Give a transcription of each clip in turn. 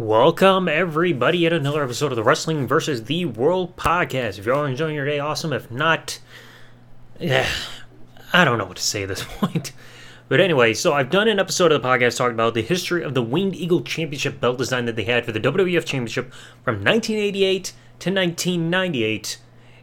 Welcome, everybody, at another episode of the Wrestling versus the World podcast. If you're enjoying your day, awesome. If not, yeah, I don't know what to say at this point. But anyway, so I've done an episode of the podcast talking about the history of the Winged Eagle Championship belt design that they had for the WWF Championship from 1988 to 1998.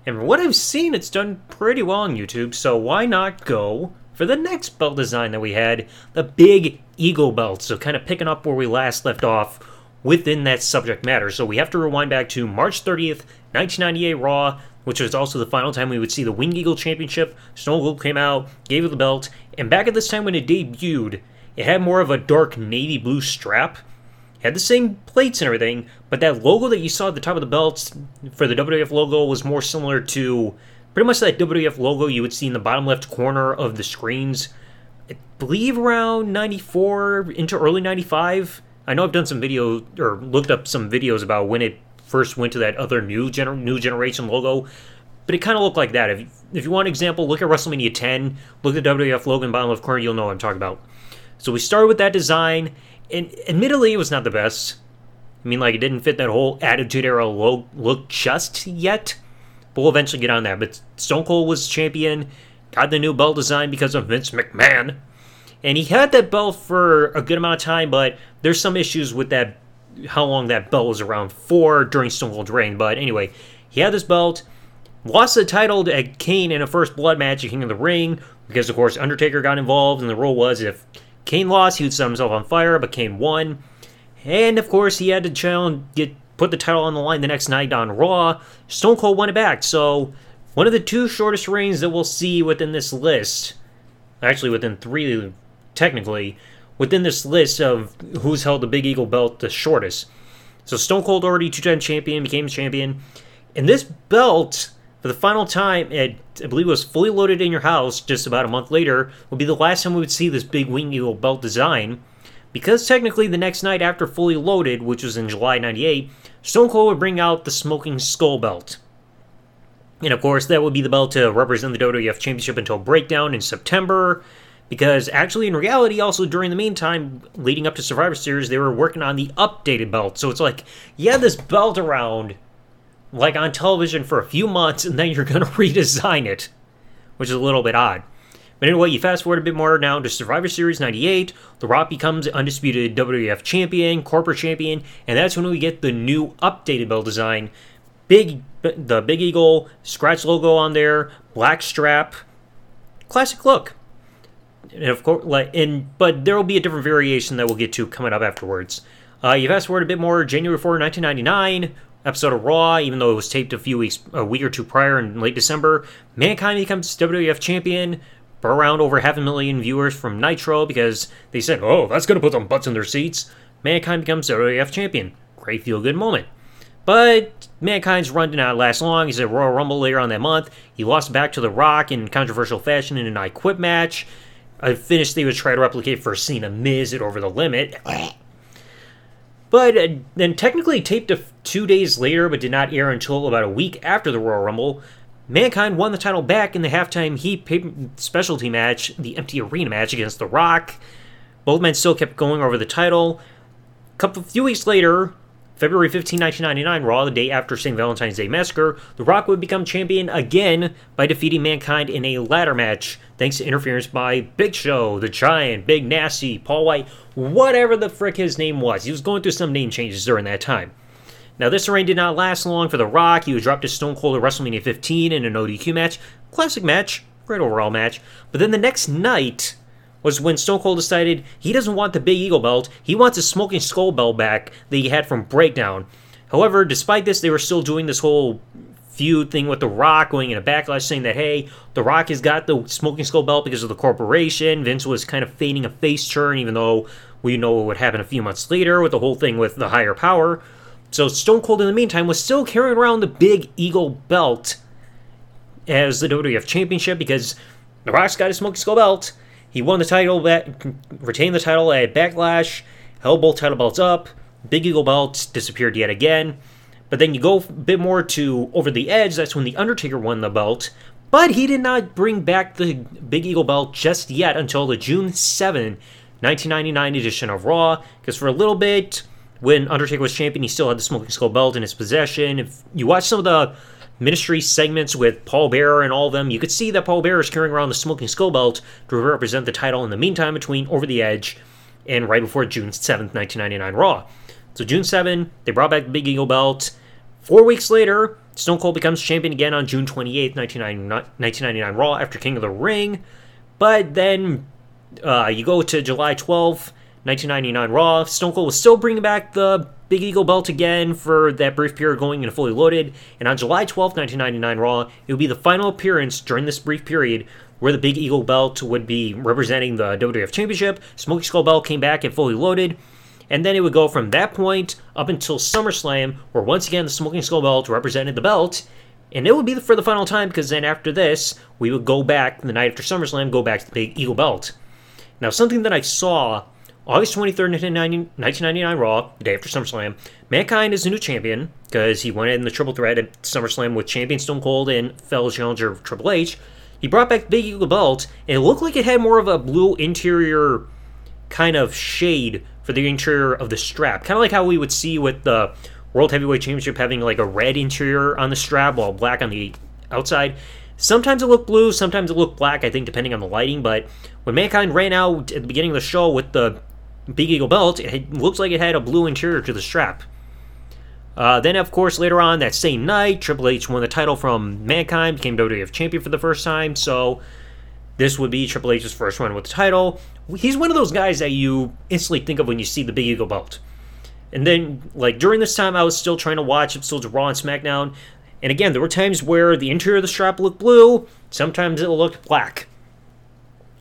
And from what I've seen, it's done pretty well on YouTube, so why not go for the next belt design that we had, the Big Eagle belt. So kind of picking up where we last left off within that subject matter. So we have to rewind back to March 30th, 1998 Raw, which was also the final time we would see the Winged Eagle Championship. Stone Cold came out, gave it the belt, and back at this time when it debuted, it had more of a dark navy blue strap. It had the same plates and everything, but that logo that you saw at the top of the belt for the WWF logo was more similar to pretty much that WWF logo you would see in the bottom left corner of the screens. I believe around 94 into early 95 I know I've done some video or looked up some videos about when it first went to that other new gener- new generation logo, but it kind of looked like that. If you, if you want an example, look at WrestleMania 10, look at the WWF Logan bottom left corner, you'll know what I'm talking about. So we started with that design, and admittedly, it was not the best. I mean, like it didn't fit that whole Attitude Era lo- look just yet, but we'll eventually get on that. But Stone Cold was champion, got the new belt design because of Vince McMahon and he had that belt for a good amount of time, but there's some issues with that how long that belt was around for during Stone Cold's reign. But anyway, he had this belt, lost the title to Kane in a first blood match at King of the Ring, because of course Undertaker got involved, and the rule was if Kane lost, he would set himself on fire, but Kane won. And of course, he had to challenge, get put the title on the line the next night on Raw. Stone Cold won it back. So one of the two shortest reigns that we'll see within this list, actually within three technically, within this list of who's held the Big Eagle belt the shortest. So Stone Cold already two-time champion, became champion. And this belt, for the final time, it, I believe it was fully loaded in your house just about a month later, will be the last time we would see this big Wing Eagle belt design. Because technically the next night after fully loaded, which was in July 98, Stone Cold would bring out the Smoking Skull belt. And of course, that would be the belt to represent the WWF Championship until Breakdown in September. Because actually, in reality, also during the meantime, leading up to Survivor Series, they were working on the updated belt. So it's like, yeah, this belt around, like on television for a few months, and then you're going to redesign it, which is a little bit odd. But anyway, you fast forward a bit more now to Survivor Series 98. The Rock becomes undisputed WWF champion, corporate champion, and that's when we get the new updated belt design. Big, the Big Eagle scratch logo on there, black strap, classic look and of course, like, and but there will be a different variation that we'll get to coming up afterwards. Uh, you fast forward a bit more, January 4, 1999, episode of Raw, even though it was taped a few weeks, a week or two prior in late December. Mankind becomes WWF champion, around over half a million viewers from Nitro because they said, oh, that's going to put some butts in their seats. Mankind becomes WWF champion. Great feel good moment. But Mankind's run did not last long. He's at Royal Rumble later on that month. He lost back to The Rock in controversial fashion in an I Quit match. A finish they would try to replicate for Cena Miz at Over the Limit. But uh, then technically taped two days later, but did not air until about a week after the Royal Rumble. Mankind won the title back in the halftime heat specialty match, the empty arena match against The Rock. Both men still kept going over the title. A couple few weeks later, February 15, 1999, Raw, the day after St. Valentine's Day Massacre, The Rock would become champion again by defeating Mankind in a ladder match, thanks to interference by Big Show, The Giant, Big Nasty, Paul White, whatever the frick his name was. He was going through some name changes during that time. Now, this reign did not last long for The Rock. He was dropped to Stone Cold at WrestleMania 15 in an no DQ match. Classic match, great overall match. But then the next night, was when Stone Cold decided he doesn't want the Big Eagle belt, he wants a Smoking Skull belt back that he had from Breakdown. However, despite this, they were still doing this whole feud thing with The Rock, going in a backlash saying that, hey, The Rock has got the Smoking Skull belt because of the corporation. Vince was kind of feigning a face turn, even though we know what would happen a few months later with the whole thing with the higher power. So Stone Cold, in the meantime, was still carrying around the Big Eagle belt as the WWF Championship because The Rock's got a Smoking Skull belt he won the title, retained the title at Backlash, held both title belts up. Big Eagle belt disappeared yet again. But then you go a bit more to Over the Edge, that's when The Undertaker won the belt. But he did not bring back the Big Eagle belt just yet until the June 7, 1999 edition of Raw, because for a little bit, when Undertaker was champion, he still had the Smoking Skull belt in his possession. If you watch some of the ministry segments with Paul Bearer and all of them, you could see that Paul Bearer is carrying around the Smoking Skull belt to represent the title in the meantime between Over the Edge and right before June 7th, 1999 Raw. So June 7, they brought back the Big Eagle belt. Four weeks later, Stone Cold becomes champion again on June 28th, 1999 Raw after King of the Ring. But then uh, you go to July 12th, 1999 Raw. Stone Cold was still bringing back the Big Eagle belt again for that brief period going into fully loaded. And on July 12th, 1999 Raw, it would be the final appearance during this brief period where the Big Eagle belt would be representing the WWF Championship. Smoky Skull belt came back and fully loaded. And then it would go from that point up until SummerSlam, where once again the Smoking Skull belt represented the belt. And it would be for the final time because then after this, we would go back, the night after SummerSlam, go back to the Big Eagle belt. Now, something that I saw August 23rd, 1999 Raw, the day after SummerSlam, Mankind is the new champion because he went in the triple threat at SummerSlam with champion Stone Cold and fellow challenger Triple H. He brought back the Big Eagle belt, and it looked like it had more of a blue interior kind of shade for the interior of the strap. Kind of like how we would see with the World Heavyweight Championship having like a red interior on the strap while black on the outside. Sometimes it looked blue, sometimes it looked black, I think, depending on the lighting. But when Mankind ran out at the beginning of the show with the Big Eagle belt, it looks like it had a blue interior to the strap. Uh, then, of course, later on that same night, Triple H won the title from Mankind, became WWF champion for the first time. So this would be Triple H's first run with the title. He's one of those guys that you instantly think of when you see the Big Eagle belt. And then, like during this time, I was still trying to watch episodes of Raw and SmackDown. And again, there were times where the interior of the strap looked blue, sometimes it looked black.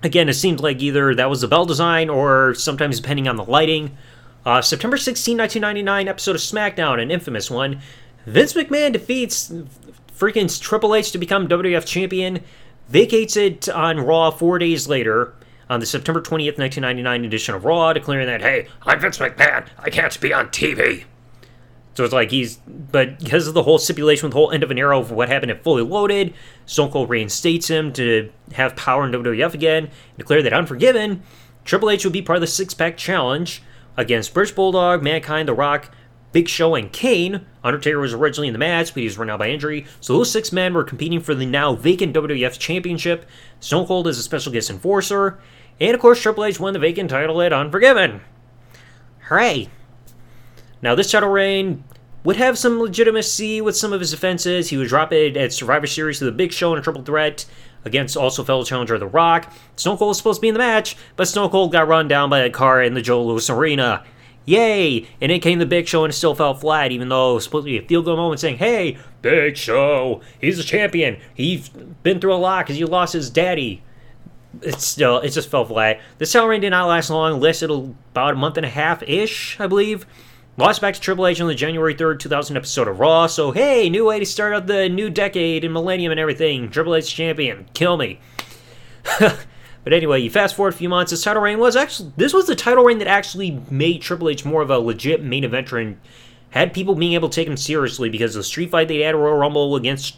Again, it seemed like either that was the belt design or sometimes depending on the lighting. Uh, September 16, 1999 episode of SmackDown, an infamous one. Vince McMahon defeats freaking Triple H to become WWF champion, vacates it on Raw four days later on the September 20th, 1999 edition of Raw, declaring that, hey, I'm Vince McMahon, I can't be on TV. So it's like he's, but because of the whole stipulation with the whole end of an era of what happened at Fully Loaded, Stone Cold reinstates him to have power in WWF again, declare that Unforgiven, Triple H would be part of the six pack challenge against British Bulldog, Mankind, The Rock, Big Show, and Kane. Undertaker was originally in the match, but he was run out by injury. So those six men were competing for the now vacant WWF Championship. Stone Cold is a special guest enforcer. And of course, Triple H won the vacant title at Unforgiven. Hooray! Now, this title reign would have some legitimacy with some of his offenses. He would drop it at Survivor Series to the Big Show in a triple threat against also fellow challenger The Rock. Stone Cold was supposed to be in the match, but Stone Cold got run down by a car in the Joe Louis Arena. Yay! And it came the Big Show and it still fell flat, even though it was supposed to be a field goal moment saying, Hey, Big Show, he's a champion. He's been through a lot because he lost his daddy still it just fell flat. The title reign did not last long, lasted about a month and a half ish, I believe. Lost back to Triple H on the January 3rd, 2000 episode of Raw. So hey, new way to start out the new decade and millennium and everything. Triple H champion, kill me. but anyway, you fast forward a few months. This title reign was actually this was the title reign that actually made Triple H more of a legit main eventer and had people being able to take him seriously because of the street fight they had at Royal Rumble against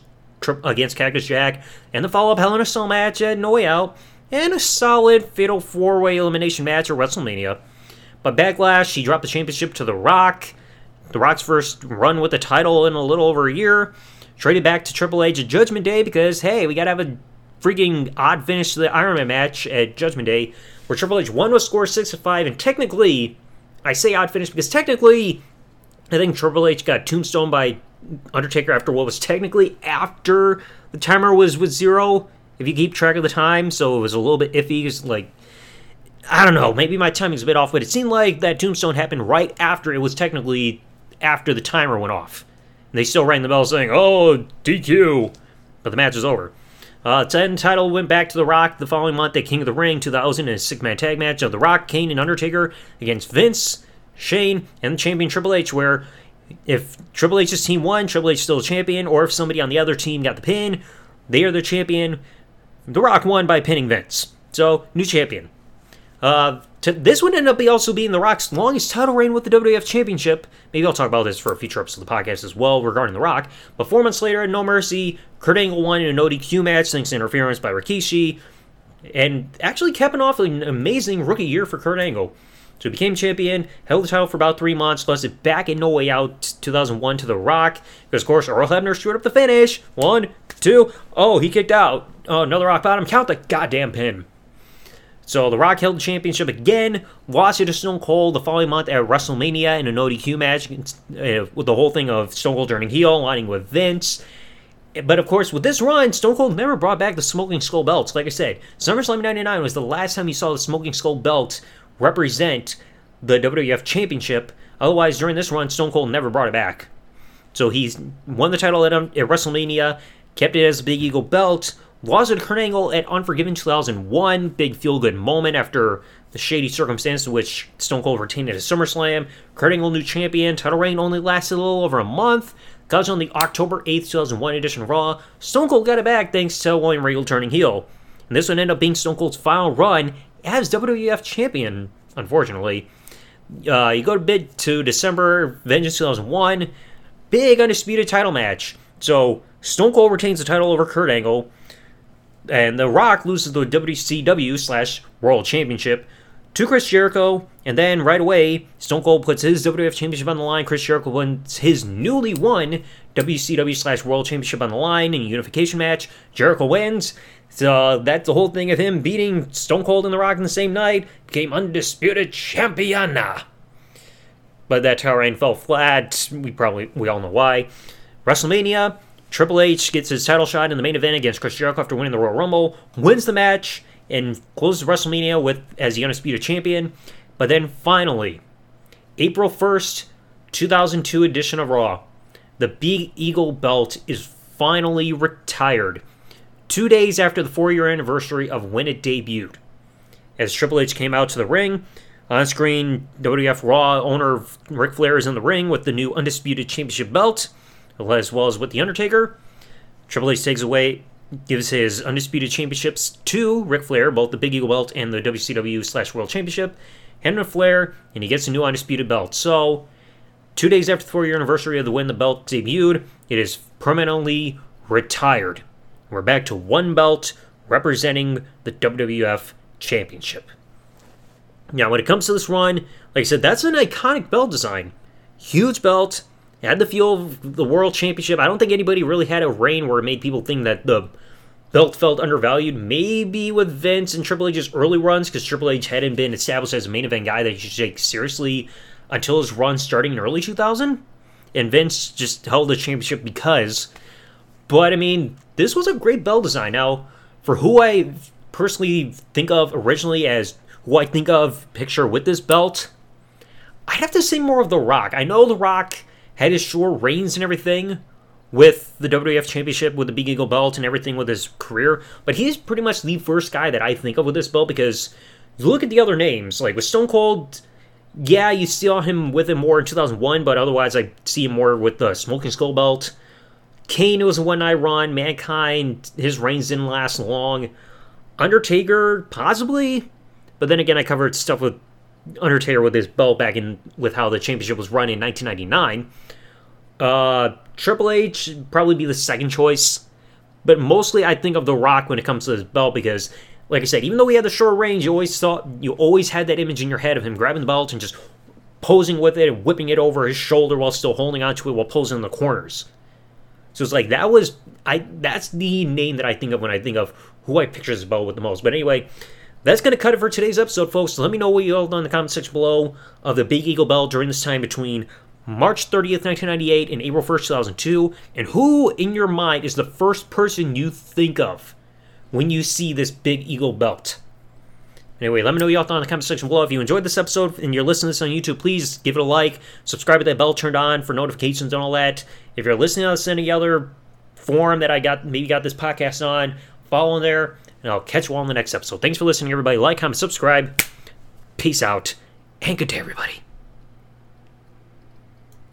against Cactus Jack and the follow up Hell in a Cell match at No Way Out and a solid fatal four way elimination match at WrestleMania. But Backlash, he dropped the championship to The Rock. The Rock's first run with the title in a little over a year. Traded back to Triple H at Judgment Day because, hey, we gotta have a freaking odd finish to the Iron Man match at Judgment Day, where Triple H won with score 6 to 5, and technically, I say odd finish because technically, I think Triple H got tombstone by Undertaker after what was technically after the timer was with zero if you keep track of the time, so it was a little bit iffy. Cause like, I don't know, maybe my timing's a bit off, but it seemed like that tombstone happened right after it was technically after the timer went off. And they still rang the bell saying, "Oh, DQ," but the match was over. Uh, 10 title went back to The Rock the following month at King of the Ring 2000 in a six man tag match of The Rock, Kane, and Undertaker against Vince, Shane, and the champion Triple H, where if Triple H's team won, Triple H still champion, or if somebody on the other team got the pin, they are the champion. The Rock won by pinning Vince. So, new champion. Uh, to, this would end up also being The Rock's longest title reign with the WWF Championship. Maybe I'll talk about this for a future episode of the podcast as well regarding The Rock. But four months later, at No Mercy, Kurt Angle won in a no DQ match thanks to interference by Rikishi, and actually capping off an amazing rookie year for Kurt Angle. So he became champion, held the title for about three months, lost it back in No Way Out 2001 to The Rock. Because, of course, Earl Hebner screwed up the finish. One, two, oh, he kicked out. Oh, another rock bottom. Count the goddamn pin. So The Rock held the championship again, lost it to Stone Cold the following month at WrestleMania in a no DQ match uh, with the whole thing of Stone Cold turning heel, aligning with Vince. But of course, with this run, Stone Cold never brought back the Smoking Skull belts. Like I said, SummerSlam 99 was the last time you saw the Smoking Skull belt represent the WWF Championship. Otherwise, during this run, Stone Cold never brought it back. So he's won the title at, um, at WrestleMania, kept it as a Big Eagle belt, lost it Kurt Angle at Unforgiven 2001, big feel good moment after the shady circumstances in which Stone Cold retained at his SummerSlam. Kurt Angle, new champion. Title reign only lasted a little over a month. Because on the October 8th, 2001 edition Raw, Stone Cold got it back thanks to William Regal turning heel. And this would end up being Stone Cold's final run as WWF champion, unfortunately. Uh, you go to bid to December, Vengeance 2001, big undisputed title match. So Stone Cold retains the title over Kurt Angle, and The Rock loses the WCW slash World Championship to Chris Jericho, and then right away, Stone Cold puts his WWF Championship on the line. Chris Jericho wins his newly won WCW slash World Championship on the line in a unification match. Jericho wins. So that's the whole thing of him beating Stone Cold and The Rock in the same night. Became undisputed champion. But that title reign fell flat. We probably we all know why. WrestleMania. Triple H gets his title shot in the main event against Chris Jericho after winning the Royal Rumble. Wins the match and closes WrestleMania with as the undisputed champion. But then finally, April 1st, 2002 edition of Raw, the Big Eagle belt is finally retired. Two days after the four year anniversary of when it debuted. As Triple H came out to the ring, on screen, WWF Raw owner Ric Flair is in the ring with the new Undisputed Championship belt, as well as with The Undertaker. Triple H takes away gives his undisputed championships to Ric Flair, both the Big Eagle belt and the WCW slash World Championship, him Flair, and he gets a new undisputed belt. So, two days after the four year anniversary of the when the belt debuted, it is permanently retired. We're back to one belt representing the WWF Championship. Now, when it comes to this run, like I said, that's an iconic belt design. Huge belt, it had the feel of the World Championship. I don't think anybody really had a reign where it made people think that the belt felt undervalued. Maybe with Vince and Triple H's early runs, because Triple H hadn't been established as a main event guy that you should take seriously until his run starting in early 2000. And Vince just held the championship because. But I mean, this was a great belt design. Now, for who I personally think of originally as who I think of picture with this belt, I'd have to say more of The Rock. I know The Rock had his sure reigns and everything with the WWF Championship, with the Big Eagle belt, and everything with his career. But he's pretty much the first guy that I think of with this belt because you look at the other names, like with Stone Cold. Yeah, you saw him with him more in 2001, but otherwise I see him more with the Smoking Skull belt. Kane was one night run. Mankind, his reigns didn't last long. Undertaker, possibly. But then again, I covered stuff with Undertaker with his belt back in with how the championship was run in 1999. Uh, Triple H probably be the second choice, but mostly I think of The Rock when it comes to his belt because, like I said, even though he had the short range, you always thought you always had that image in your head of him grabbing the belt and just posing with it and whipping it over his shoulder while still holding onto it while posing in the corners. So it's like that was I that's the name that I think of when I think of who I picture this belt with the most. But anyway, that's going to cut it for today's episode, folks. Let me know what you all done in the comment section below of the Big Eagle Belt during this time between March 30th, 1998 and April 1st, 2002. And who in your mind is the first person you think of when you see this Big Eagle Belt? Anyway, let me know what y'all thought in the comment section below. If you enjoyed this episode and you're listening to this on YouTube, please give it a like, subscribe with that bell turned on for notifications and all that. If you're listening on any other forum that I got, maybe got this podcast on, follow there and I'll catch you all in the next episode. Thanks for listening, everybody. Like, comment, subscribe. Peace out, and good day, everybody.